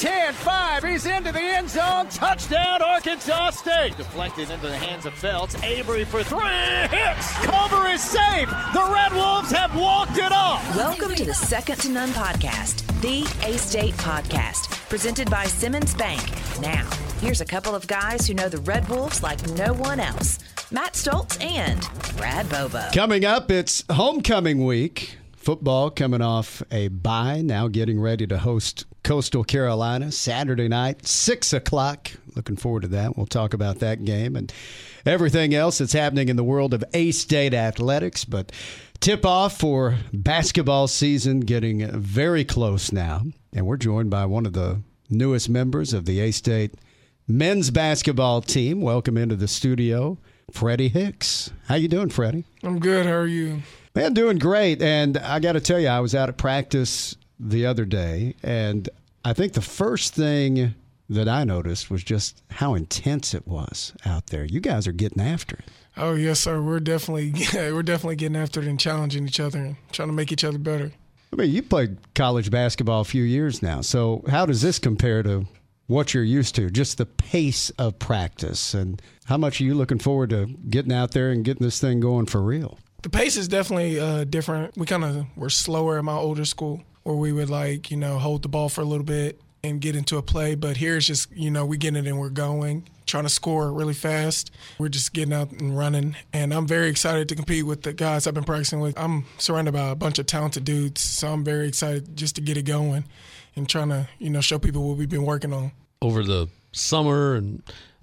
10, 5. He's into the end zone. Touchdown, Arkansas State. Deflected into the hands of Felts. Avery for three. Hits. Cover is safe. The Red Wolves have walked it off. Welcome to the Second to None podcast, the A State podcast, presented by Simmons Bank. Now, here's a couple of guys who know the Red Wolves like no one else Matt Stoltz and Brad Bobo. Coming up, it's homecoming week. Football coming off a bye, now getting ready to host Coastal Carolina Saturday night, 6 o'clock. Looking forward to that. We'll talk about that game and everything else that's happening in the world of A State athletics. But tip off for basketball season getting very close now. And we're joined by one of the newest members of the A State men's basketball team. Welcome into the studio, Freddy Hicks. How you doing, Freddy? I'm good. How are you? Man, doing great. And I got to tell you, I was out at practice the other day, and I think the first thing that I noticed was just how intense it was out there. You guys are getting after it. Oh yes, sir. We're definitely yeah, we're definitely getting after it and challenging each other and trying to make each other better. I mean, you played college basketball a few years now. So how does this compare to what you're used to? Just the pace of practice and how much are you looking forward to getting out there and getting this thing going for real? The pace is definitely uh, different. We kind of were slower at my older school, where we would like you know hold the ball for a little bit and get into a play. But here it's just you know we get it and we're going, trying to score really fast. We're just getting out and running, and I'm very excited to compete with the guys I've been practicing with. I'm surrounded by a bunch of talented dudes, so I'm very excited just to get it going and trying to you know show people what we've been working on over the summer and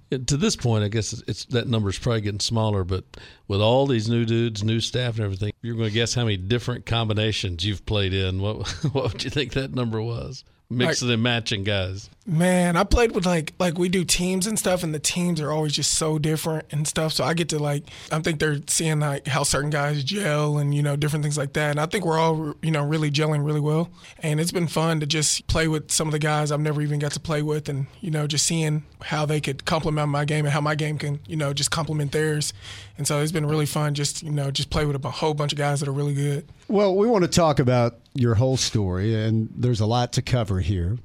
to this point, I guess it's that number's probably getting smaller. But with all these new dudes, new staff, and everything, you're going to guess how many different combinations you've played in. What what would you think that number was? Mixing and matching guys. Man, I played with like like we do teams and stuff, and the teams are always just so different and stuff. So I get to like I think they're seeing like how certain guys gel and you know different things like that. And I think we're all you know really gelling really well. And it's been fun to just play with some of the guys I've never even got to play with, and you know just seeing how they could complement my game and how my game can you know just complement theirs. And so it's been really fun just you know just play with a whole bunch of guys that are really good. Well, we want to talk about your whole story, and there's a lot to cover here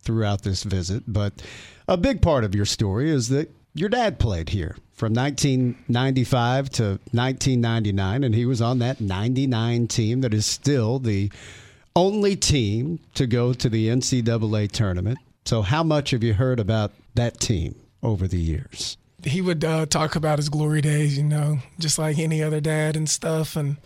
throughout this visit. But a big part of your story is that your dad played here from 1995 to 1999, and he was on that 99 team that is still the only team to go to the NCAA tournament. So, how much have you heard about that team over the years? He would uh, talk about his glory days, you know, just like any other dad and stuff. And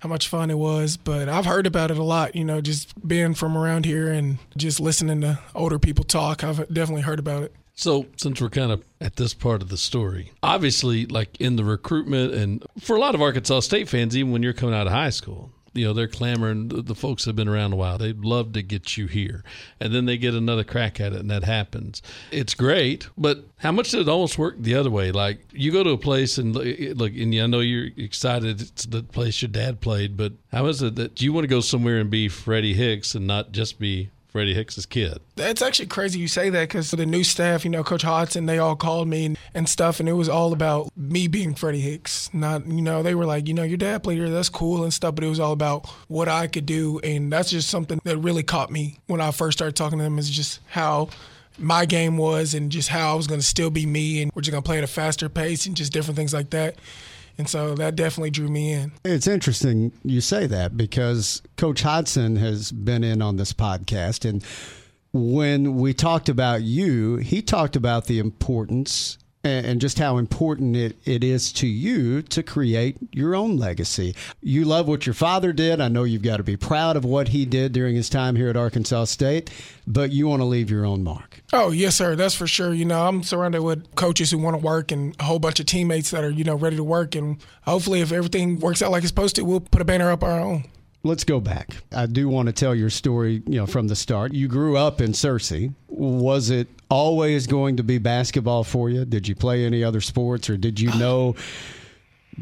how much fun it was. But I've heard about it a lot, you know, just being from around here and just listening to older people talk. I've definitely heard about it. So, since we're kind of at this part of the story, obviously, like in the recruitment, and for a lot of Arkansas State fans, even when you're coming out of high school, you know they're clamoring. The, folks have been around a while. They'd love to get you here. And then they get another crack at it and that happens. It's great but how much did it almost work the other way? Like you go to a place and look and i know you're excited. It's the place your dad played but how is it that you want to go somewhere and be freddy hicks and not just be Freddy Hicks's kid. That's actually crazy you say that because the new staff, you know, Coach Hodgson, they all called me and, and, stuff, and it was all about me being Freddy Hicks. Not, you know, they were like, you know, your dad played here, that's cool and stuff, but it was all about what I could do, and that's just something that really caught me when I first started talking to them. Is just how my game was and just how I was going to still be me, and we're just going to play at a faster pace and just different things like that. And so that definitely drew me in. It's interesting you say that because Coach Hodgson has been in on this podcast. And when we talked about you, he talked about the importance and just how important it, it is to you to create your own legacy. You love what your father did. I know you've got to be proud of what he did during his time here at Arkansas State, but you want to leave your own mark. Oh, yes, sir. That's for sure. You know, I'm surrounded with coaches who want to work and a whole bunch of teammates that are, you know, ready to work. And hopefully, if everything works out like it's supposed to, we'll put a banner up our own let's go back. I do want to tell your story, you know, from the start. You grew up in Searcy. Was it always going to be basketball for you? Did you play any other sports or did you know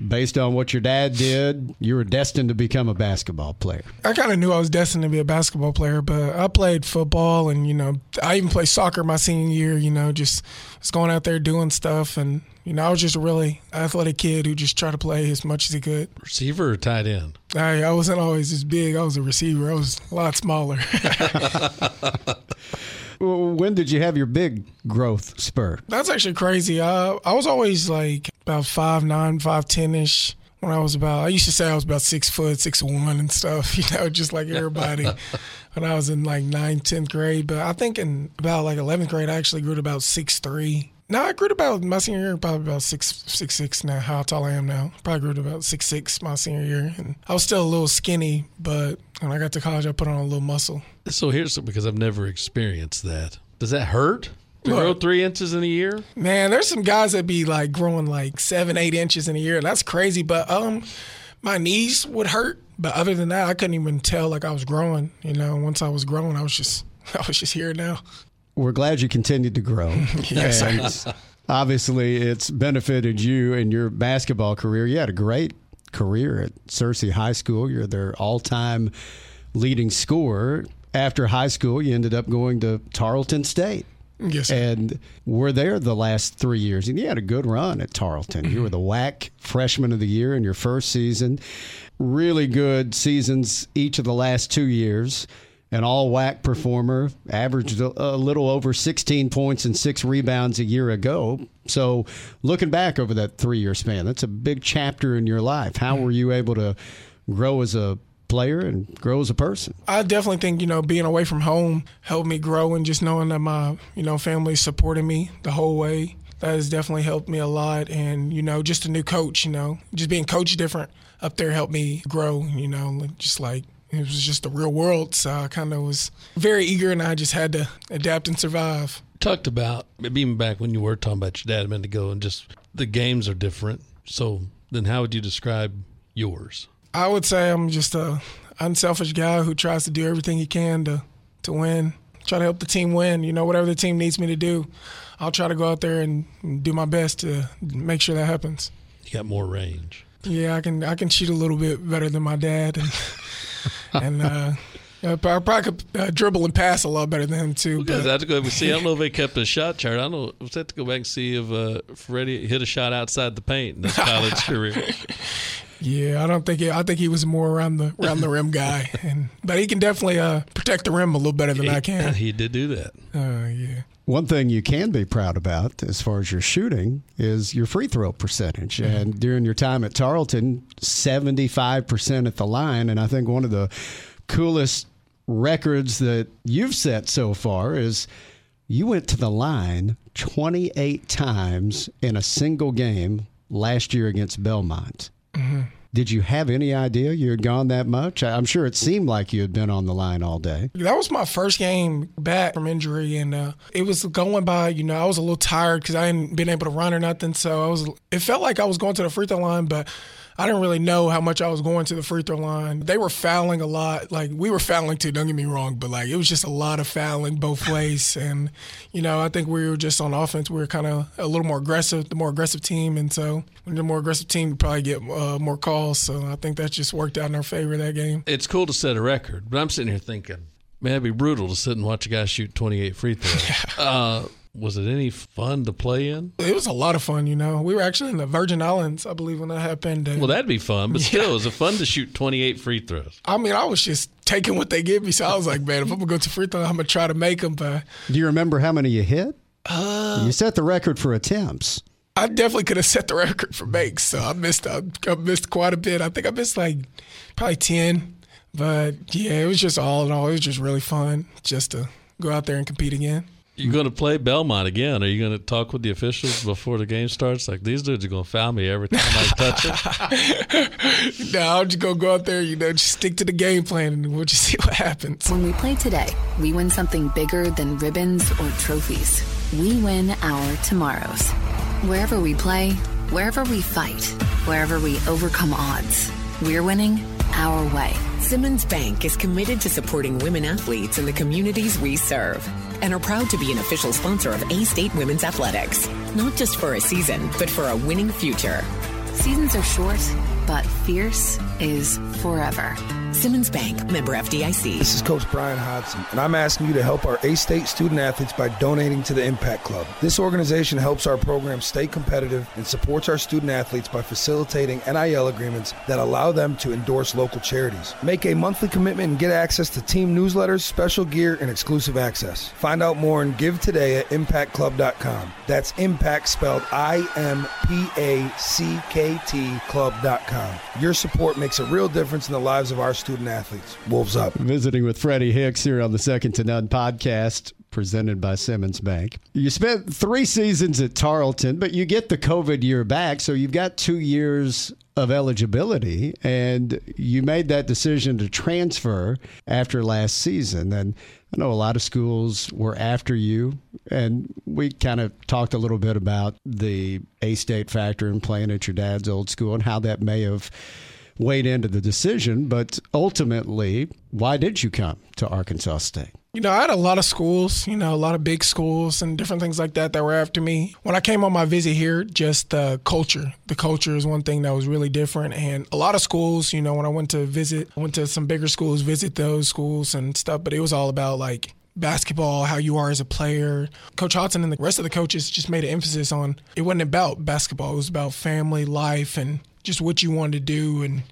based on what your dad did, you were destined to become a basketball player? I kind of knew I was destined to be a basketball player, but I played football and, you know, I even played soccer my senior year, you know, just was going out there doing stuff and you know, I was just a really athletic kid who just tried to play as much as he could. Receiver or tight end? I, I wasn't always as big. I was a receiver. I was a lot smaller. when when did you have your big growth spurt? That's actually crazy. Uh, I was always like about five nine, five ten ish when I was about. I used to say I was about six foot, six one, and stuff. You know, just like everybody. when I was in like ninth, tenth grade, but I think in about like eleventh grade, I actually grew to about six three. No, I grew to about my senior year, probably about six six six now. How tall I am now? Probably grew to about six six my senior year, and I was still a little skinny, but when I got to college, I put on a little muscle. So here's something because I've never experienced that. Does that hurt? To grow three inches in a year? Man, there's some guys that be like growing like seven, eight inches in a year, that's crazy. But um, my knees would hurt, but other than that, I couldn't even tell like I was growing. You know, once I was growing, I was just I was just here now. We're glad you continued to grow. Yes, And obviously, it's benefited you in your basketball career. You had a great career at Searcy High School. You're their all-time leading scorer. After high school, you ended up going to Tarleton State. Yes, sir. and were there the last three years. And you had a good run at Tarleton. You were the WAC Freshman of the Year in your first season. Really good seasons each of the last two years. An all WAC performer, averaged a, little over 16 points and six rebounds a year ago. So, looking back over that three year span, that's a big chapter in your life. How were you able to grow as a player and grow as a person? I definitely think you know being away from home helped me grow, and just knowing that my you know family supported me the whole way that has definitely helped me a lot. And you know, just a new coach, you know, just being coached different up there helped me grow. You know, just like it was just the real world, so I kind of was very eager, and I just had to adapt and survive. Talked about even back when you were talking about your dad a minute ago, and just the games are different. So then, how would you describe yours? I would say I'm just a unselfish guy who tries to do everything he can to to win. Try to help the team win. You know, whatever the team needs me to do, I'll try to go out there and do my best to make sure that happens. You got more range. Yeah, I can I can shoot a little bit better than my dad, and, and uh, I probably could uh, dribble and pass a lot better than him too. But- I have to go and see. I don't know if they kept a shot chart. I don't know. We'll have to go back and see if uh, Freddy hit a shot outside the paint in his college career. Yeah, I don't think he, I think he was more around the around the rim guy, and but he can definitely uh, protect the rim a little better than I can. He did do that. Uh, yeah, One thing you can be proud about as far as your shooting is your free throw percentage. Mm-hmm. And during your time at Tarleton, 75% at the line. And I think one of the coolest records that you've set so far is you went to the line 28 times in a single game last year against Belmont. Mm-hmm. Did you have any idea you had gone that much? I'm sure it seemed like you had been on the line all day. that was my first game back from injury, and uh, it was going by. You know, I was a little tired because I hadn't been able to run or nothing, so I was. It felt like I was going to the free throw line, but I didn't really know how much I was going to the free throw line. They were fouling a lot. Like we were fouling too. Don't get me wrong, but like it was just a lot of fouling both ways. And you know, I think we were just on offense. We were kind of a little more aggressive, the more aggressive team. And so when you're the more aggressive team, you probably get uh, more calls. So I think that just worked out in our favor that game. It's cool to set a record, but I'm sitting here thinking, man, it'd be brutal to sit and watch a guy shoot 28 free throws. uh, was it any fun to play in? It was a lot of fun. You know, we were actually in the Virgin Islands, I believe, when that happened. And, Well, that'd be fun, but still, is it was fun to shoot 28 free throws? I mean, I was just taking what they give me. So I was like, man, if I'm gonna go to free throw, I'm gonna try to make them. But Do you remember how many you hit? Uh, you set the record for attempts. I definitely could have set the record for makes. So I missed. I, I missed quite a bit. I think I missed like probably ten. But yeah, it was just all in all, it was just really fun just to go out there and compete again. You're going to play Belmont again. Are you going to talk with the officials before the game starts? Like, these dudes are going to foul me every time I touch it. No, I'm just gonna go out there, you know, just stick to the game plan, and we'll just see what happens. When we play today, we win something bigger than ribbons or trophies. We win our tomorrows. Wherever we play, wherever we fight, wherever we overcome odds, we're winning our way. Simmons Bank is committed to supporting women athletes in the communities we serve and are proud to be an official sponsor of A State Women's Athletics. Not just for a season, but for a winning future. Seasons are short, but fierce is forever. Simmons Bank, member FDIC. This is Coach Bryan Hodgson, and I'm asking you to help our A State student athletes by donating to the Impact Club. This organization helps our program stay competitive and supports our student athletes by facilitating NIL agreements that allow them to endorse local charities. Make a monthly commitment and get access to team newsletters, special gear, and exclusive access. Find out more and give today at impactclub.com. That's impact spelled I M P A C K T club.com. Your support makes a real difference in the lives of our student athletes. Wolves up. Visiting with Freddy Hicks here on the Second to None podcast presented by Simmons Bank. You spent three seasons at Tarleton, but you get the COVID year back, so you've got two years of eligibility, and you made that decision to transfer after last season. And I know a lot of schools were after you, and we kind of talked a little bit about the A State factor in playing at your dad's old school and how that may have weighed into the decision. But ultimately, why did you come to Arkansas State? You know, I had a lot of schools, you know, a lot of big schools and different things like that that were after me. When I came on my visit here, just the culture. The culture is one thing that was really different. And a lot of schools, you know, when I went to visit, I went to some bigger schools, visit those schools and stuff, but it was all about like basketball, how you are as a player. Coach Hodgson and the rest of the coaches just made an emphasis on it wasn't about basketball, it was about family, life, and just what you wanted to do and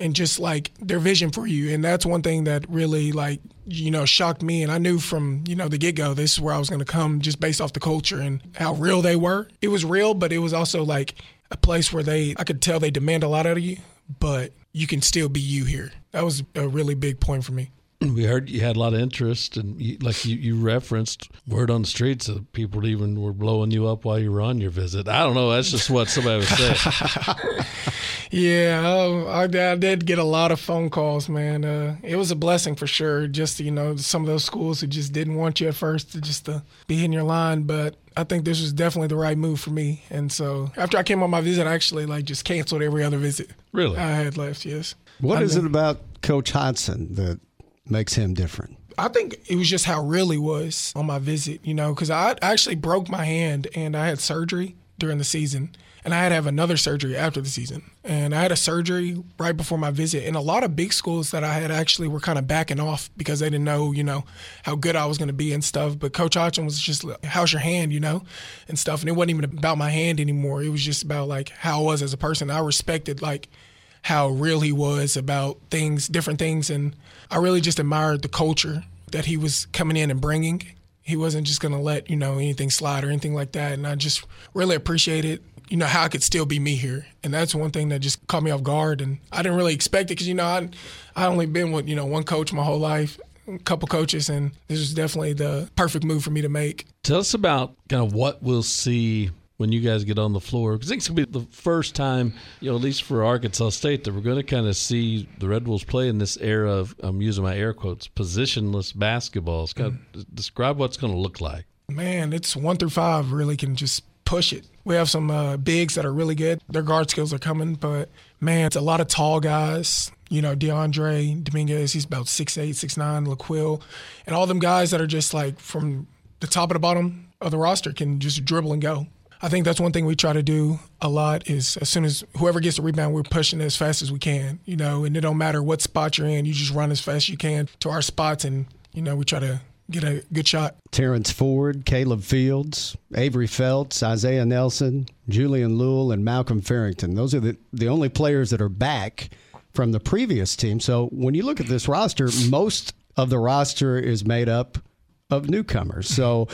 and just like their vision for you. And that's one thing that really like, you know, shocked me. And I knew from, you know, the get go, this is where I was going to come just based off the culture and how real they were. It was real, but it was also like a place where they, I could tell they demand a lot out of you, but you can still be you here. That was a really big point for me. We heard you had a lot of interest, and you, like you, you referenced, word on the streets that people even were blowing you up while you were on your visit. I don't know. That's just what somebody was saying. yeah, um, I, I, did get a lot of phone calls, man. Uh, it was a blessing for sure. Just you know, some of those schools who just didn't want you at first to just to be in your line, but I think this was definitely the right move for me. And so after I came on my visit, I actually like just canceled every other visit. Really, I had left. Yes. What I is it about Coach Hodgson that makes him different? I think it was just how real he was on my visit, you know, because I actually broke my hand and I had surgery during the season. And I had to have another surgery after the season. And I had a surgery right before my visit. And a lot of big schools that I had actually were kind of backing off because they didn't know, you know, how good I was going to be and stuff. But Coach Hodgson was just, how's your hand, you know, and stuff. And it wasn't even about my hand anymore. It was just about like how I was as a person. I respected like how real he was about things, different things. And I really just admired the culture that he was coming in and bringing. He wasn't just going to let, you know, anything slide or anything like that. And I just really appreciated, you know, how I could still be me here. And that's one thing that just caught me off guard. And I didn't really expect it because, you know, I, I only been with, you know, one coach my whole life a couple coaches, and this was definitely the perfect move for me to make. Tell us about kind of what we'll see when you guys get on the floor? Because it's going to be the first time, you know, at least for Arkansas State, that we're going to kind of see the Red Wolves play in this era of, I'm using my air quotes, positionless basketball. It's got mm. describe what's going to look like. Man, it's one through five really can just push it. We have some uh, bigs that are really good. Their guard skills are coming, but man, it's a lot of tall guys. You know, Dyondre Dominguez, he's about 6'8, 6'9, LaQuill, and all them guys that are just like from the top of the bottom of the roster can just dribble and go. I think that's one thing we try to do a lot is as soon as whoever gets the rebound, we're pushing as fast as we can, you know, and it don't matter what spot you're in, you just run as fast as you can to our spots and, you know, we try to get a good shot. Terrence Ford, Caleb Fields, Avery Felts, Isaiah Nelson, Julian Lual, and Malcolm Farrington. Those are the, the only players that are back from the previous team. So when you look at this roster, most of the roster is made up of newcomers. So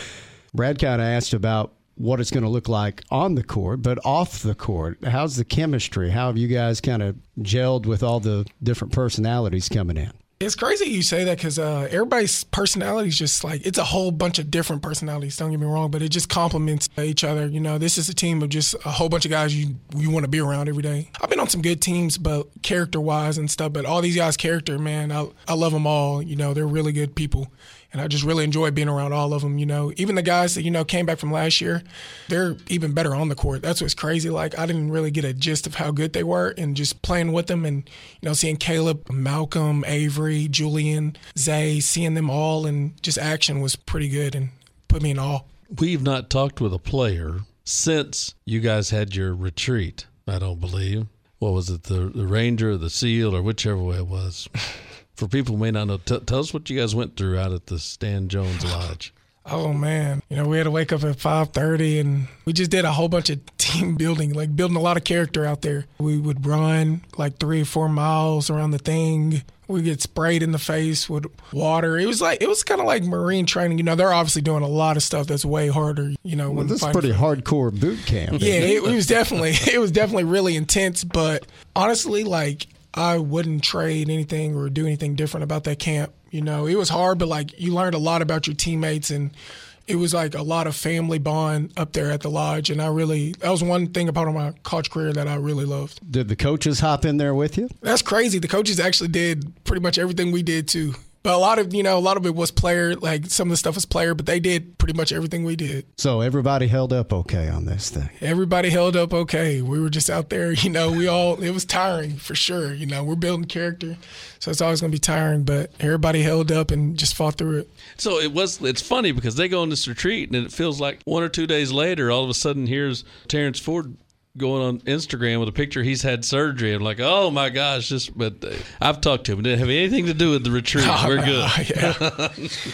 Brad kind of asked about what it's going to look like on the court, but off the court. How's the chemistry? How have you guys kind of gelled with all the different personalities coming in? It's crazy you say that because uh, everybody's personality is just like it's a whole bunch of different personalities. Don't get me wrong, but it just complements each other. You know, this is a team of just a whole bunch of guys you you want to be around every day. I've been on some good teams, but character wise and stuff. But all these guys' character, man, I I love them all. You know, they're really good people and I just really enjoy being around all of them. You know, even the guys that you know came back from last year, they're even better on the court. That's what's crazy. Like I didn't really get a gist of how good they were, and just playing with them, and you know, seeing Caleb, Malcolm, Avery, Julian, Zay, seeing them all in just action was pretty good and put me in awe. We've not talked with a player since you guys had your retreat. I don't believe. What was it, the the Ranger, or the Seal, or whichever way it was? For people who may not know, t- tell us what you guys went through out at the Stan Jones Lodge. Oh man, you know we had to wake up at 5:30 and we just did a whole bunch of team building, like building a lot of character out there. We would run like 3 or 4 miles around the thing. We get sprayed in the face with water. It was like it was kind of like marine training. You know, they're obviously doing a lot of stuff that's way harder. You know, Well, this is pretty for- hardcore boot camp. yeah, it, it was definitely it was definitely really intense. But honestly, like I wouldn't trade anything or do anything different about that camp. You know, it was hard, but like you learned a lot about your teammates and. It was like a lot of family bond up there at the lodge, and I really that was one thing about my college career that I really loved. Did the coaches hop in there with you? That's crazy. The coaches actually did pretty much everything we did too. But a lot of you know, a lot of it was player. Like some of the stuff was player, but they did pretty much everything we did. So everybody held up okay on this thing. Everybody held up okay. We were just out there, you know. We all it was tiring for sure. You know, we're building character, so it's always going to be tiring. But everybody held up and just fought through it. So it was. It's funny because they go on this retreat, and it feels like one or two days later, all of a sudden, here's Terrence Ford going on Instagram with a picture he's had surgery. I'm like, oh my gosh! Just, but uh, I've talked to him. It didn't have anything to do with the retreat. We're good. yeah.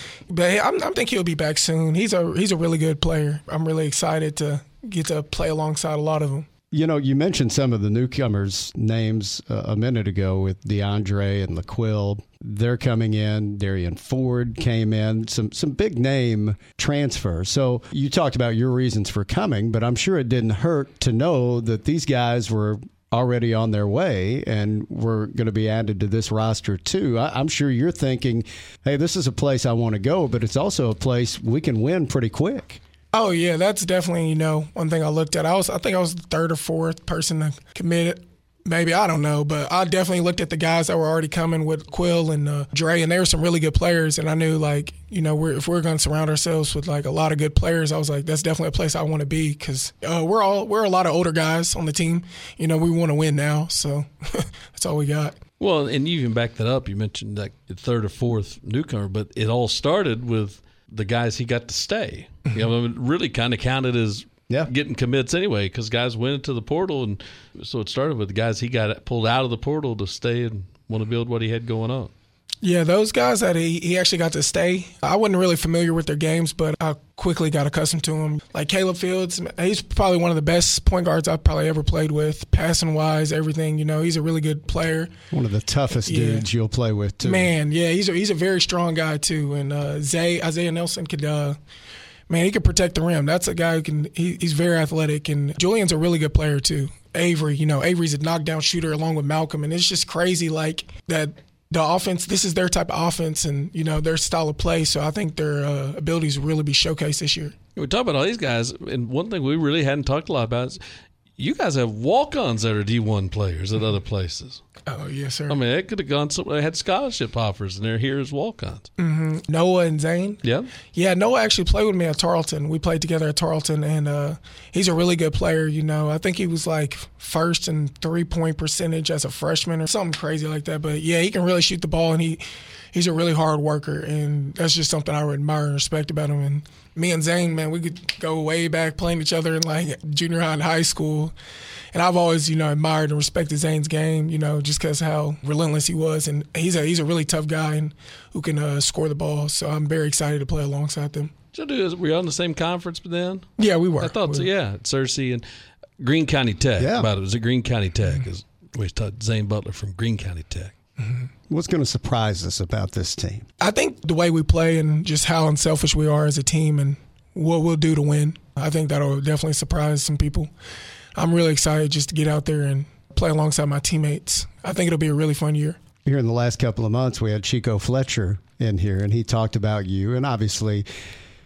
but I'm, I think he'll be back soon. He's a he's a really good player. I'm really excited to get to play alongside a lot of them. You know, you mentioned some of the newcomers' names uh, a minute ago with DeAndre and LaQuill. They're coming in. Darian Ford came in. Some some big name transfer. So you talked about your reasons for coming, but I'm sure it didn't hurt to know that these guys were already on their way and were going to be added to this roster too. I, I'm sure you're thinking, "Hey, this is a place I want to go," but it's also a place we can win pretty quick. Oh yeah, that's definitely you know one thing I looked at. I was I think I was the third or fourth person to commit it. Maybe I don't know, but I definitely looked at the guys that were already coming with Quill and uh, Dre, and they were some really good players. And I knew like you know we're, if we're going to surround ourselves with like a lot of good players, I was like that's definitely a place I want to be because uh, we're all we're a lot of older guys on the team. You know we want to win now, so that's all we got. Well, and you even back that up. You mentioned that third or fourth newcomer, but it all started with the guys he got to stay. You know, it really kind of counted as Yeah. getting commits anyway because guys went into the portal, and so it started with the guys he got pulled out of the portal to stay and want to build what he had going on. Yeah, those guys that he, he actually got to stay. I wasn't really familiar with their games, but I quickly got accustomed to them. Like Caleb Fields, he's probably one of the best point guards I've probably ever played with, passing wise, everything. You know, he's a really good player. One of the toughest Yeah. dudes you'll play with too. Man, yeah, he's a, he's a very strong guy too. And uh, Zay Isaiah Nelson could, uh, man, he could protect the rim. That's a guy who can. He, he's very athletic, and Julian's a really good player too. Avery, you know, Avery's a knockdown shooter along with Malcolm, and it's just crazy like that. The offense, this is their type of offense, and you know their style of play. So I think their uh, abilities will really be showcased this year. We talk about all these guys, and one thing we really hadn't talked a lot about is you guys have walk-ons that are D1 players at other places. Oh yes, sir. I mean, it could have gone somewhere. They had scholarship offers, and they're here as walk-ons. Noah and Zane. Yeah. Yeah, Noah actually played with me at Tarleton. We played together at Tarleton, and uh, he's a really good player. You know, I think he was like first in three point percentage as a freshman or something crazy like that. But yeah, he can really shoot the ball, and he he's a really hard worker, and that's just something I would admire and respect about him. And me and Zane, man, we could go way back playing each other in like junior high and high school. And I've always, you know, admired and respected Zane's game, you know, just because how relentless he was, and he's a he's a really tough guy and who can uh, score the ball. So I'm very excited to play alongside them. So, do were you on the same conference then? Yeah, we were. I thought so. We were. Yeah, Searcy and Greene County Tech. Yeah. About it was at Greene County Tech. Is we taught Zane Butler from Greene County Tech. What's going to surprise us about this team? I think the way we play and just how unselfish we are as a team and what we'll do to win. I think that'll definitely surprise some people. I'm really excited just to get out there and play alongside my teammates. I think it'll be a really fun year. Here in the last couple of months, we had Chico Fletcher in here, and he talked about you. And obviously,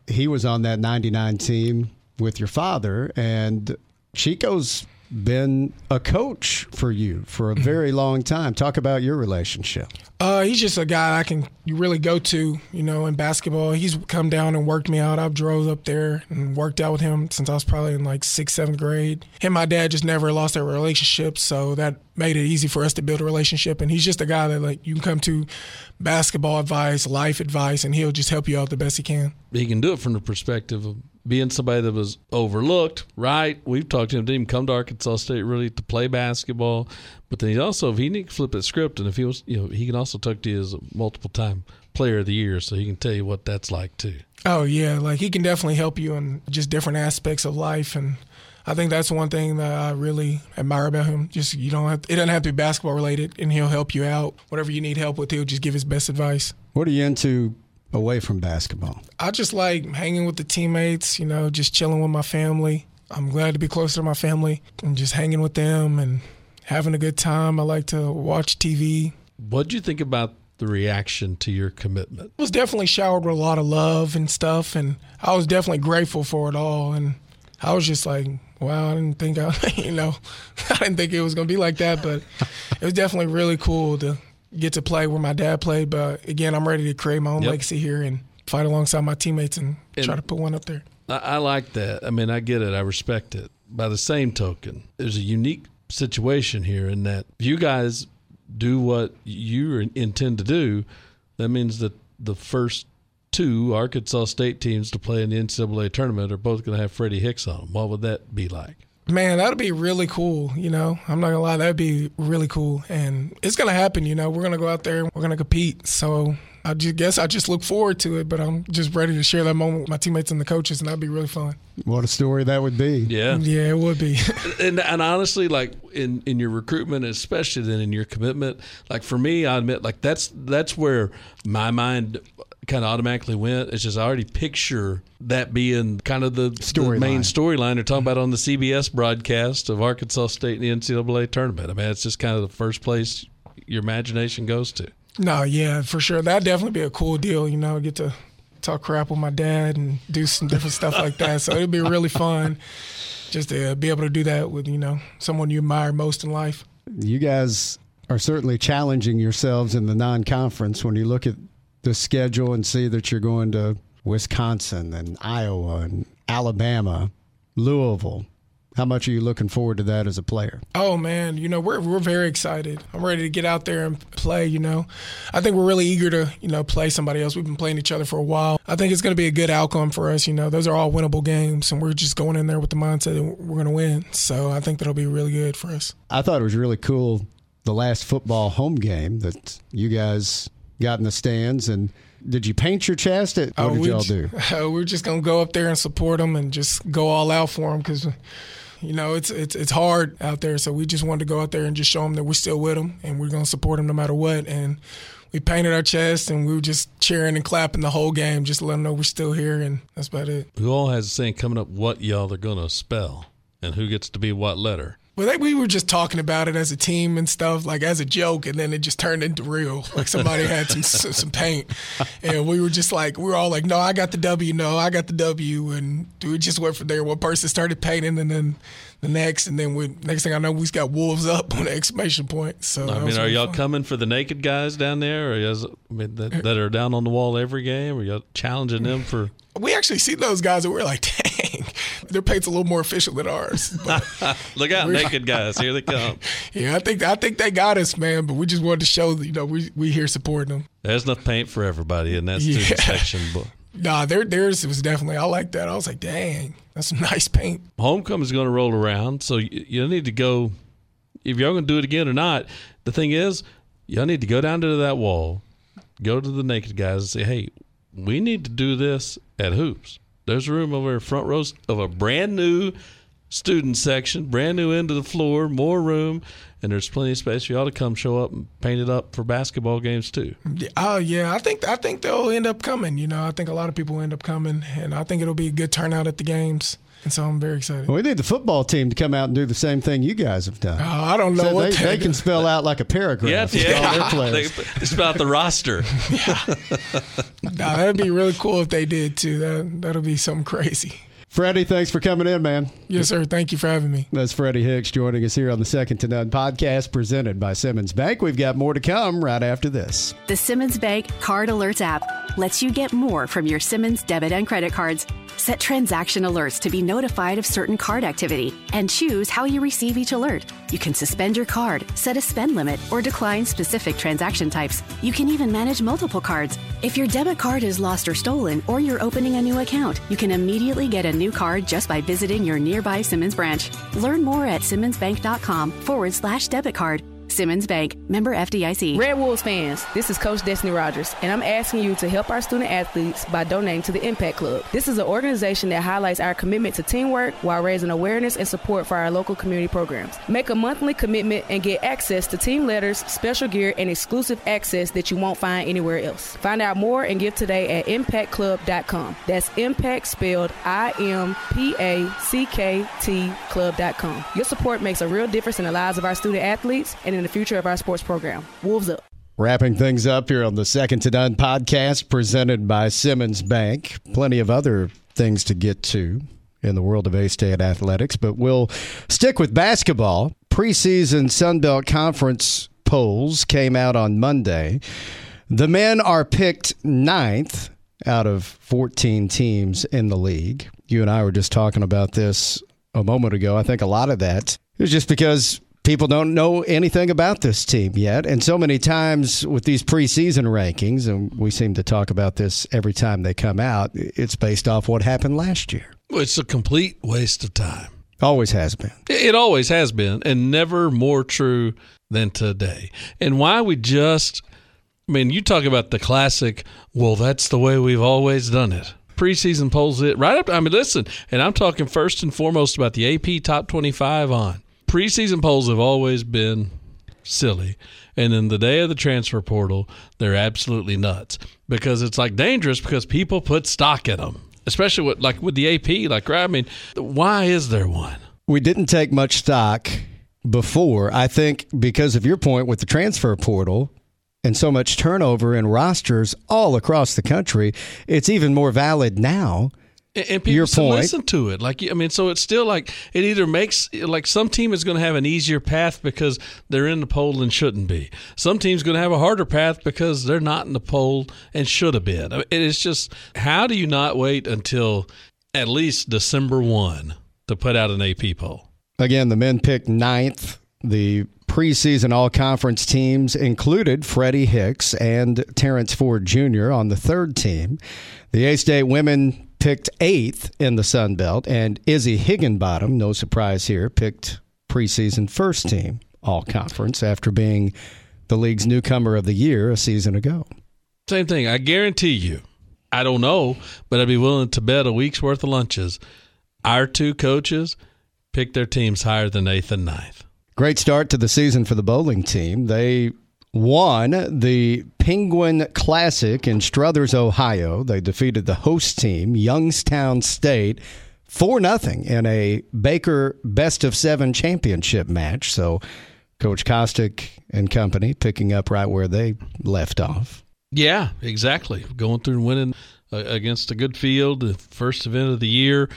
he was on that 99 team with your father. And Chico's been a coach for you for a very long time. Talk about your relationship. Uh, he's just a guy I can you really go to, you know, in basketball. He's come down and worked me out. I've drove up there and worked out with him since I was probably in like sixth, seventh grade. Him and my dad just never lost their relationship, so that made it easy for us to build a relationship. And he's just a guy that like you can come to basketball advice, life advice, and he'll just help you out the best he can. He can do it from the perspective of being somebody that was overlooked, right? We've talked to him, didn't even come to Arkansas State really to play basketball. But then he also, if he need to flip that script, and if he was, you know, he can also talk to you as a multiple time player of the year, so he can tell you what that's like too. Oh yeah, like he can definitely help you in just different aspects of life, and I think that's one thing that I really admire about him. Just you don't have to, it doesn't have to be basketball related, and he'll help you out. Whatever you need help with, he'll just give his best advice. What are you into away from basketball? I just like hanging with the teammates, you know, just chilling with my family. I'm glad to be closer to my family and just hanging with them and having a good time. I like to watch TV. What'd you think about the reaction to your commitment? I was definitely showered with a lot of love and stuff, and I was definitely grateful for it all. And I was just like, wow, I didn't think I, you know, I didn't think it was going to be like that, but it was definitely really cool to get to play where my dad played. But again, I'm ready to create my own Yep. legacy here and fight alongside my teammates and, And- try to put one up there. I, I like that. I mean, I get it. I respect it. By the same token, there's a unique situation here in that if you guys do what you intend to do, that means that the first two Arkansas State teams to play in the NCAA tournament are both going to have Freddy Hicks on them. What would that be like? Man, that'd be really cool. You know, I'm not gonna lie, that'd be really cool, and it's gonna happen. You know, we're gonna go out there and we're gonna compete. So I just guess I just look forward to it. But I'm just ready to share that moment with my teammates and the coaches, and that'd be really fun. What a story that would be. Yeah. Yeah, it would be. and and honestly, like in in your recruitment, especially then in your commitment, like for me, I admit, like that's that's where my mind kind of automatically went. It's just I already picture that being kind of the, the main storyline they're talking about on the CBS broadcast of Arkansas State in the NCAA tournament. I mean, it's just kind of the first place your imagination goes to. no, yeah, for sure. That'd definitely be a cool deal. You know, get to talk crap with my dad and do some different stuff like that. So it'd be really fun just to be able to do that with you know someone you admire most in life. You guys are certainly challenging yourselves in the non conference when you look at the schedule and see that you're going to Wisconsin and Iowa and Alabama, Louisville. How much are you looking forward to that as a player? Oh man, you know we're we're very excited. I'm ready to get out there and play. You know, I think we're really eager to you know play somebody else. We've been playing each other for a while. I think it's going to be a good outcome for us. You know, those are all winnable games, and we're just going in there with the mindset that we're going to win. So I think that'll be really good for us. I thought it was really cool the last football home game that you guys got in the stands and did you paint your chest? What Oh, did y'all j- do? Oh, we're just gonna go up there and support them and just go all out for them because, you know, it's it's it's hard out there. So we just wanted to go out there and just show them that we're still with them and we're gonna support them no matter what. And we painted our chest and we were just cheering and clapping the whole game, just to let them know we're still here. And that's about it. Who all has a saying coming up what y'all are going to spell and who gets to be what letter? Well, they, we were just talking about it as a team and stuff, like as a joke, and then it just turned into real. Like somebody had some some paint, and we were just like, we were all like, "No, I got the W. No, I got the W." And we just went from there. One person started painting, and then the next, and then we next thing I know, we just got wolves up on the exclamation point. So I mean, are y'all fun. coming for the naked guys down there, or y'all, I mean, that, er that are down on the wall every game? Are y'all challenging them for? We actually see those guys, and we're like, "Dang, their paint's a little more official than ours." Look out, naked guys! Here they come. yeah, I think I think they got us, man. But we just wanted to show that you know we we here supporting them. There's enough paint for everybody in that student Yeah. section. But Nah, their theirs was definitely. I like that. I was like, dang, that's some nice paint. homecoming's going to roll around, so you, you need to go. If y'all going to do it again or not, the thing is, y'all need to go down to that wall, go to the naked guys, and say, "Hey, we need to do this at hoops." There's room over in front rows of a brand new student section, brand new end of the floor, more room, and there's plenty of space for y'all to come show up and paint it up for basketball games too. Oh yeah, I think I think they'll end up coming. You know, I think a lot of people will end up coming, and I think it'll be a good turnout at the games. And so I'm very excited. Well, we need the football team to come out and do the same thing you guys have done. Oh, I don't know So what they, they can spell out like a paragraph. with all their players. They- It's about the roster. yeah. Nah, that'd be really cool if they did too. That that'll be something crazy. Freddy, thanks for coming in, man. Yes, sir. Thank you for having me. That's Freddy Hicks joining us here on the Second to None podcast presented by Simmons Bank. We've got more to come right after this. The Simmons Bank Card Alerts app lets you get more from your Simmons debit and credit cards. Set transaction alerts to be notified of certain card activity and choose how you receive each alert. You can suspend your card, set a spend limit, or decline specific transaction types. You can even manage multiple cards. If your debit card is lost or stolen, or you're opening a new account, you can immediately get a new card just by visiting your nearby Simmons branch. Learn more at simmonsbank.com forward slash debit card. Simmons Bank, member FDIC. Red Wolves fans, this is Coach Destiny Rogers, and I'm asking you to help our student athletes by donating to the Impact Club. This is an organization that highlights our commitment to teamwork while raising awareness and support for our local community programs. Make a monthly commitment and get access to team letters, special gear, and exclusive access that you won't find anywhere else. Find out more and give today at impactclub.com. That's impact spelled I M P A C K T club.com. Your support makes a real difference in the lives of our student athletes and in the future of our sports program. Wolves up. Wrapping things up here on the Second to None podcast presented by Simmons Bank. Plenty of other things to get to in the world of A State athletics, but we'll stick with basketball. Preseason Sun Belt Conference polls came out on Monday. The men are picked ninth out of 14 teams in the league. You and I were just talking about this a moment ago. I think a lot of that is just because people don't know anything about this team yet. And so many times with these preseason rankings, and we seem to talk about this every time they come out, it's based off what happened last year. It's a complete waste of time. Always has been. It always has been, and never more true than today. And why we just, I mean, you talk about the classic, well, that's the way we've always done it. Preseason polls it right up. I mean, listen, and I'm talking first and foremost about the AP top 25 on preseason polls have always been silly. And then the day of the transfer portal, they're absolutely nuts because it's like dangerous because people put stock in them, especially with like with the AP. Like, I mean, why is there one? We didn't take much stock before. I think because of your point with the transfer portal and so much turnover in rosters all across the country, it's even more valid now and people Your point. listen to it. Like I mean, so it's still like it either makes like some team is going to have an easier path because they're in the poll and shouldn't be. Some team's going to have a harder path because they're not in the poll and should have been. I mean, It's just how do you not wait until at least December one to put out an AP poll? Again, the men picked ninth. The preseason all conference teams included Freddy Hicks and Terrence Ford Jr. on the third team. The A State women picked eighth in the Sun Belt, and Izzy Higginbottom, no surprise here, picked preseason first team all conference after being the league's newcomer of the year a season ago. Same thing. I guarantee you. I don't know, but I'd be willing to bet a week's worth of lunches. Our two coaches picked their teams higher than eighth and ninth. Great start to the season for the bowling team. They won the Penguin Classic in Struthers, Ohio. They defeated the host team, Youngstown State, 4 0 in a Baker Best of Seven championship match. So, Coach Kostick and company picking up right where they left off. Yeah, exactly. Going through and winning uh, against a good field, the first event of the year.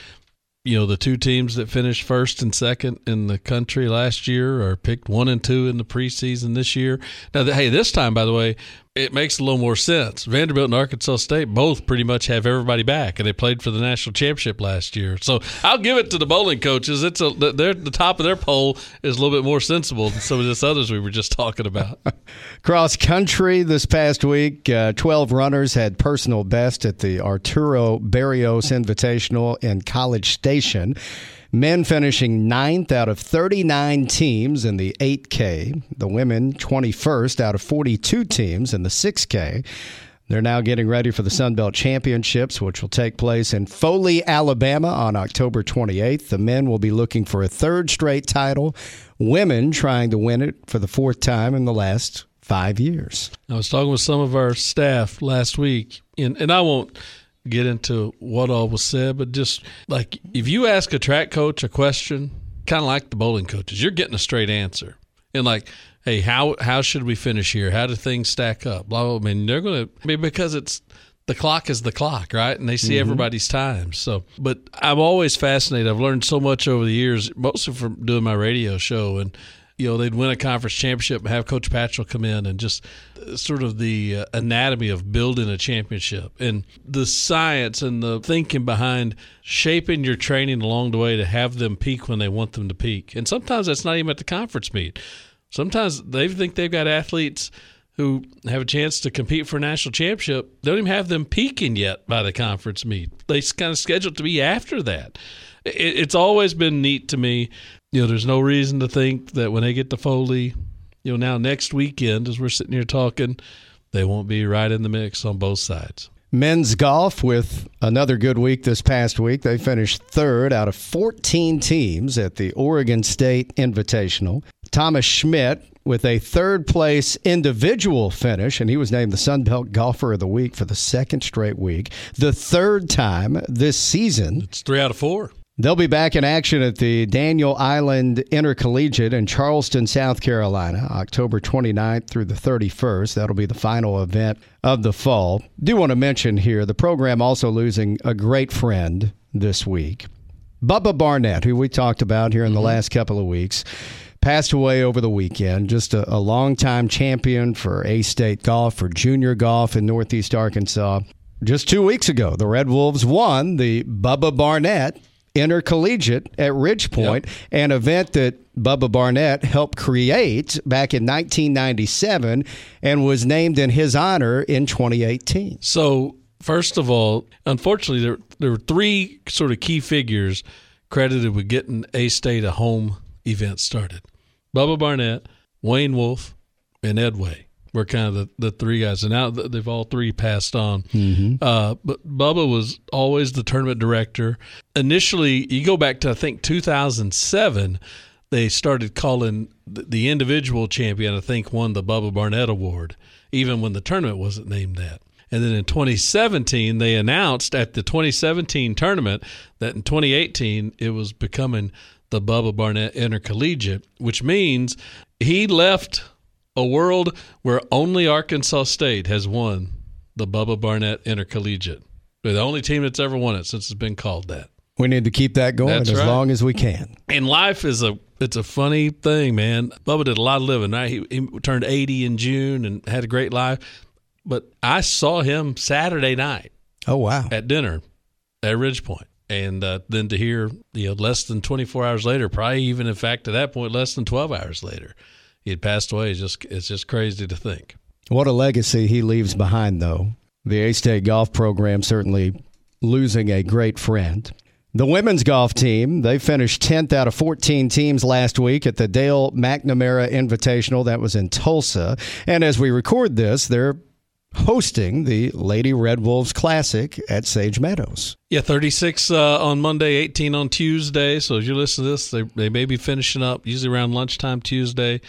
You know, the two teams that finished first and second in the country last year are picked one and two in the preseason this year. Now, hey, this time, by the way, it makes a little more sense. Vanderbilt and Arkansas State both pretty much have everybody back, and they played for the national championship last year. So I'll give it to the bowling coaches. It's a they're the top of their poll is a little bit more sensible than some of this others we were just talking about. Cross country this past week, uh, 12 runners had personal best at the Arturo Barrios Invitational in College Station. Men finishing ninth out of 39 teams in the 8K. The women 21st out of 42 teams in the 6K. They're now getting ready for the Sun Belt Championships, which will take place in Foley, Alabama on October 28th. The men will be looking for a third straight title. Women trying to win it for the fourth time in the last five years. I was talking with some of our staff last week, and, and I won't get into what all was said, but just like if you ask a track coach a question, kind of like the bowling coaches, you're getting a straight answer. And like, hey, how how should we finish here? How do things stack up? Blah. blah. blah. I mean, they're going to I mean, because it's the clock is the clock, right? And they see Mhm. everybody's times. So, but I'm always fascinated. I've learned so much over the years, mostly from doing my radio show. And, you know, they'd win a conference championship and have Coach Patchell come in and just uh, sort of the uh, anatomy of building a championship and the science and the thinking behind shaping your training along the way to have them peak when they want them to peak. And sometimes that's not even at the conference meet. Sometimes they think they've got athletes who have a chance to compete for a national championship. They don't even have them peaking yet by the conference meet. They kind of scheduled to be after that. It, it's always been neat to me. You know, there's no reason to think that when they get to Foley, you know, now next weekend, as we're sitting here talking, they won't be right in the mix on both sides. Men's golf with another good week this past week. They finished third out of 14 teams at the Oregon State Invitational. Thomas Schmidt with a third place individual finish, and he was named the Sun Belt Golfer of the Week for the second straight week, the third time this season. It's three out of four. They'll be back in action at the Daniel Island Intercollegiate in Charleston, South Carolina, October 29th through the 31st. That'll be the final event of the fall. Do want to mention here the program also losing a great friend this week. Bubba Barnett, who we talked about here in the mm-hmm. last couple of weeks, passed away over the weekend. Just a, a longtime champion for A State golf, for junior golf in Northeast Arkansas. Just two weeks ago, the Red Wolves won the Bubba Barnett Intercollegiate at Ridge Point, an event that Bubba Barnett helped create back in 1997 and was named in his honor in 2018. So, first of all, unfortunately, there there were three sort of key figures credited with getting A State a home event started: Bubba Barnett, Wayne Wolf, and Ed Way were kind of the, the three guys, and now they've all three passed on. Uh, but Bubba was always the tournament director. Initially, you go back to I think 2007. They started calling the, the individual champion. I think won the Bubba Barnett Award, even when the tournament wasn't named that. And then in 2017, they announced at the 2017 tournament that in 2018 it was becoming the Bubba Barnett Intercollegiate, which means he left a world where only Arkansas State has won the Bubba Barnett Intercollegiate. They're the only team that's ever won it since it's been called that. We need to keep that going That's as right. long as we can. And life is a it's a funny thing, man. Bubba did a lot of living. Right? He, he turned 80 in June and had a great life. But I saw him Saturday night Oh, wow. at dinner at Ridgepoint, And uh, then to hear, you know, less than 24 hours later, probably even in fact at that point, less than 12 hours later, he had passed away. It's just, it's just crazy to think. What a legacy he leaves behind, though. The A State golf program certainly losing a great friend. The women's golf team, they finished 10th out of 14 teams last week at the Dale McNamara Invitational. That was in Tulsa. And as we record this, they're hosting the Lady Red Wolves Classic at Sage Meadows. Yeah, 36 uh, on Monday, 18 on Tuesday. So as you listen to this, they, they may be finishing up usually around lunchtime Tuesday.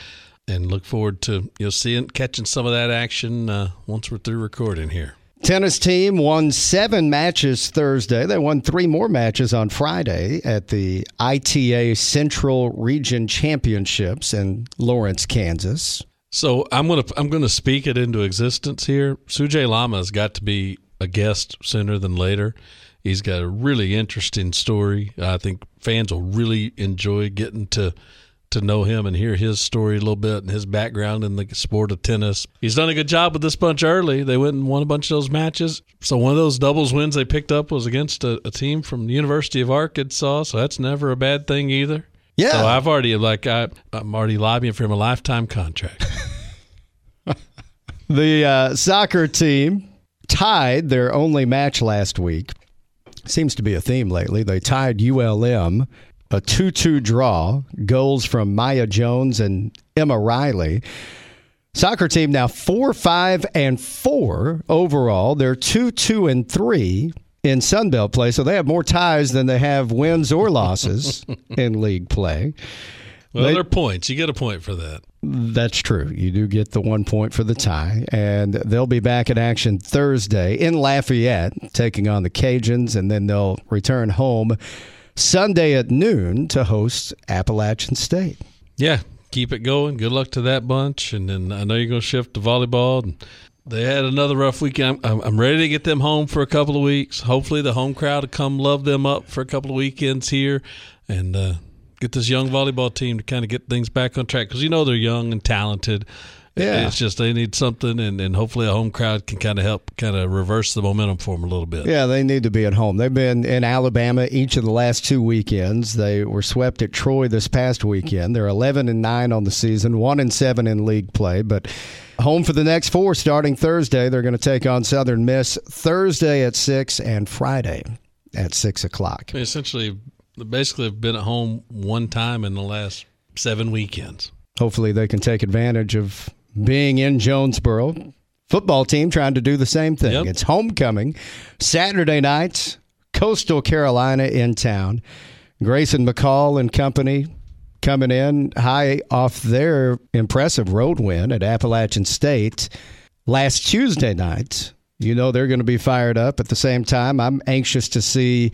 And look forward to you know seeing catching some of that action uh, once we're through recording here. Tennis team won seven matches Thursday. They won three more matches on Friday at the ITA Central Region Championships in Lawrence, Kansas. So I'm gonna I'm gonna speak it into existence here. Sujay Lama has got to be a guest sooner than later. He's got a really interesting story. I think fans will really enjoy getting to to know him and hear his story a little bit and his background in the sport of tennis. He's done a good job with this bunch early. They went and won a bunch of those matches. So one of those doubles wins they picked up was against a, a team from the University of Arkansas. So that's never a bad thing either. Yeah. So I've already like I, I'm already lobbying for him a lifetime contract. The uh, soccer team tied their only match last week. Seems to be a theme lately. They tied ULM a 2 2 draw, goals from Maya Jones and Emma Riley. Soccer team now 4 5 and 4 overall. They're 2 2 and 3 in Sunbelt play, so they have more ties than they have wins or losses in league play. Well, They- they're points. You get a point for that. That's true. You do get the one point for the tie, and they'll be back in action Thursday in Lafayette, taking on the Cajuns, and then they'll return home Sunday at noon to host Appalachian State. Yeah, keep it going. Good luck to that bunch. And then I know you're going to shift to volleyball. And They had another rough weekend. I'm, I'm ready to get them home for a couple of weeks. Hopefully, the home crowd will come love them up for a couple of weekends here and uh, get this young volleyball team to kind of get things back on track because you know they're young and talented. Yeah. It's just they need something, and, and hopefully a home crowd can kind of help kind of reverse the momentum for them a little bit. Yeah, they need to be at home. They've been in Alabama each of the last two weekends. They were swept at Troy this past weekend. They're 11 and 9 on the season, 1 and 7 in league play, but home for the next four starting Thursday. They're going to take on Southern Miss Thursday at 6 and Friday at 6 o'clock. I mean, essentially, basically have been at home one time in the last seven weekends. Hopefully, they can take advantage of being in Jonesboro. Football team trying to do the same thing. Yep. It's homecoming. Saturday night, Coastal Carolina in town. Grayson McCall and company coming in high off their impressive road win at Appalachian State last Tuesday night. You know they're going to be fired up. At the same time, I'm anxious to see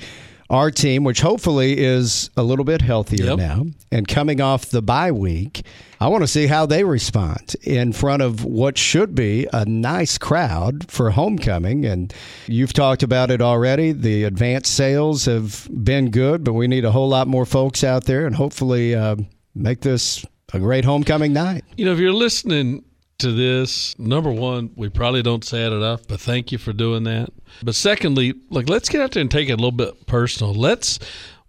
our team, which hopefully is a little bit healthier Yep. now, and coming off the bye week, I want to see how they respond in front of what should be a nice crowd for homecoming. And you've talked about it already. The advanced sales have been good, but we need a whole lot more folks out there and hopefully uh, make this a great homecoming night. You know, if you're listening to this, number one, we probably don't say it enough, but thank you for doing that. But secondly, like let's get out there and take it a little bit personal. Let's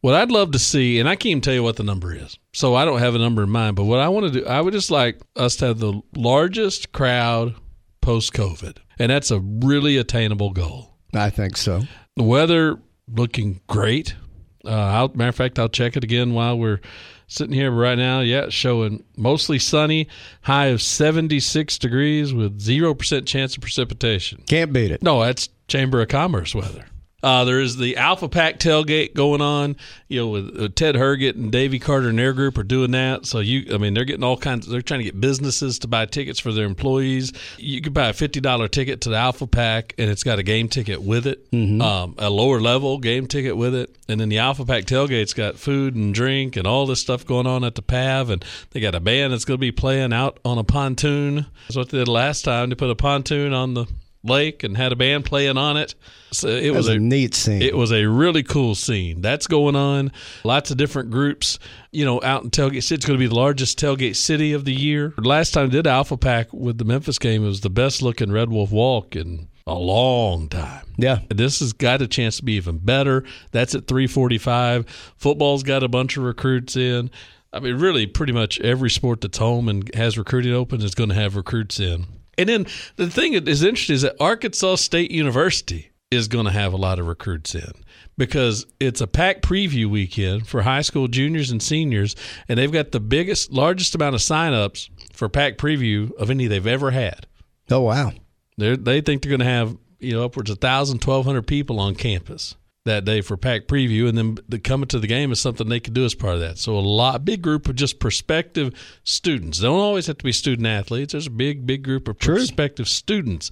what I'd love to see, and I can't even tell you what the number is, so I don't have a number in mind. But what I want to do, I would just like us to have the largest crowd post COVID, and that's a really attainable goal. I think so. The weather looking great. Uh, I'll, matter of fact, I'll check it again while we're sitting here right now. Yeah, showing mostly sunny, high of 76 degrees with 0% chance of precipitation. Can't beat it. No, that's Chamber of Commerce weather. Uh, there is the Alpha Pack tailgate going on. You know, with, with Ted Herget and Davey Carter and their group are doing that. So you, I mean, they're getting all kinds. They're trying to get businesses to buy tickets for their employees. You could buy a fifty dollar ticket to the Alpha Pack, and it's got a game ticket with it, um, a lower level game ticket with it, and then the Alpha Pack tailgate's got food and drink and all this stuff going on at the Pav, and they got a band that's going to be playing out on a pontoon. That's what they did last time. They put a pontoon on the lake and had a band playing on it. So it was was a neat scene. It was a really cool scene. That's going on. Lots of different groups, you know, out in Tailgate City. It's going to be the largest tailgate city of the year. Last time I did Alpha Pack with the Memphis game, it was the best looking Red Wolf walk in a long time. Yeah. This has got a chance to be even better. That's at 345. Football's got a bunch of recruits in. I mean, really, pretty much every sport that's home and has recruiting open is going to have recruits in. And then the thing that is interesting is that Arkansas State University is going to have a lot of recruits in because it's a pack preview weekend for high school juniors and seniors, and they've got the biggest, largest amount of signups for pack preview of any they've ever had. Oh, wow. They they think they're going to have you know upwards of 1,000, 1,200 people on campus that day for pack preview, and then the coming to the game is something they could do as part of that. So a lot, big group of just prospective students. They don't always have to be student athletes. There's a big, big group of prospective students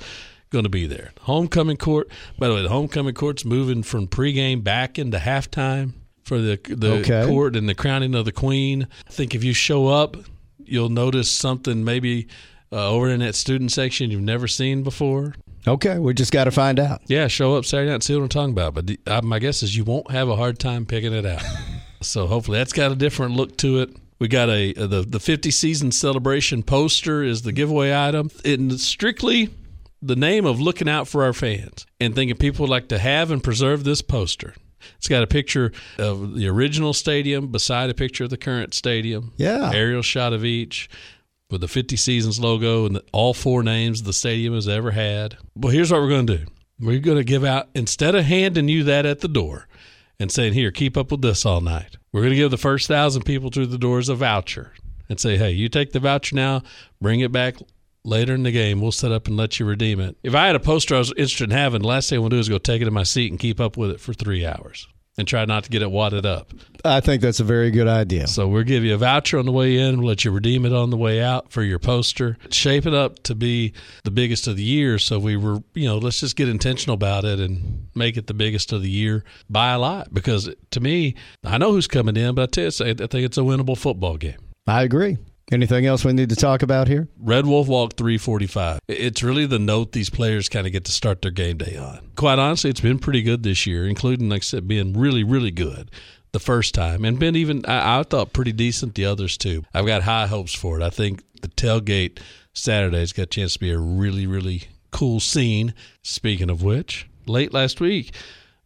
going to be there. Homecoming court. By the way, the homecoming court's moving from pregame back into halftime for the the Okay. court and the crowning of the queen. I think if you show up, you'll notice something maybe uh, over in that student section you've never seen before. Okay, we just got to find out. Yeah, show up Saturday night and see what I'm talking about. But the, uh, my guess is you won't have a hard time picking it out. so hopefully that's got a different look to it. We got a the the 50 season celebration poster is the giveaway item. It's strictly the name of looking out for our fans and thinking people would like to have and preserve this poster. It's got a picture of the original stadium beside a picture of the current stadium. Yeah. Aerial shot of each with the 50 Seasons logo and the, all four names the stadium has ever had. Well, here's what we're going to do we're going to give out, instead of handing you that at the door and saying, here, keep up with this all night, we're going to give the first thousand people through the doors a voucher and say, hey, you take the voucher now, bring it back later in the game. We'll set up and let you redeem it. If I had a poster I was interested in having, the last thing I want to do is go take it in my seat and keep up with it for three hours and try not to get it wadded up. I think that's a very good idea. So we'll give you a voucher on the way in. We'll let you redeem it on the way out for your poster. Shape it up to be the biggest of the year. So we were, you know, let's just get intentional about it and make it the biggest of the year by a lot. Because to me, I know who's coming in, but I tell you, I think it's a winnable football game. I agree. Anything else we need to talk about here? Red Wolf Walk 345. It's really the note these players kind of get to start their game day on. Quite honestly, it's been pretty good this year, including, like I said, being really, really good the first time and been even, I, I thought, pretty decent the others too. I've got high hopes for it. I think the tailgate Saturday's got a chance to be a really, really cool scene. Speaking of which, late last week,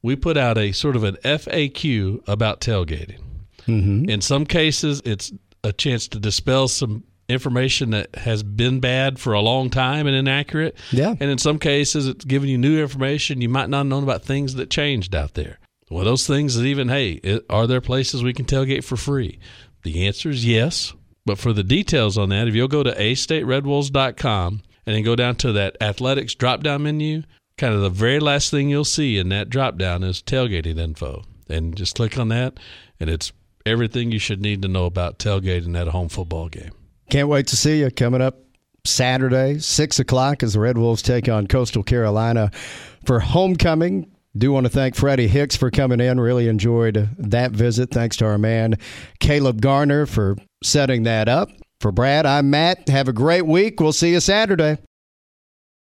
we put out a sort of an FAQ about tailgating. Mm-hmm. In some cases, it's a chance to dispel some information that has been bad for a long time and inaccurate. Yeah. And in some cases, it's giving you new information you might not have known about things that changed out there. Well, those things that even, hey, are there places we can tailgate for free? The answer is yes. But for the details on that, if you'll go to astateredwolves.com and then go down to that athletics drop down menu, kind of the very last thing you'll see in that drop down is tailgating info. And just click on that, and it's everything you should need to know about tailgating at a home football game. Can't wait to see you coming up Saturday, 6 o'clock, as the Red Wolves take on Coastal Carolina for homecoming. Do want to thank Freddy Hicks for coming in. Really enjoyed that visit. Thanks to our man, Caleb Garner, for setting that up. For Brad, I'm Matt. Have a great week. We'll see you Saturday.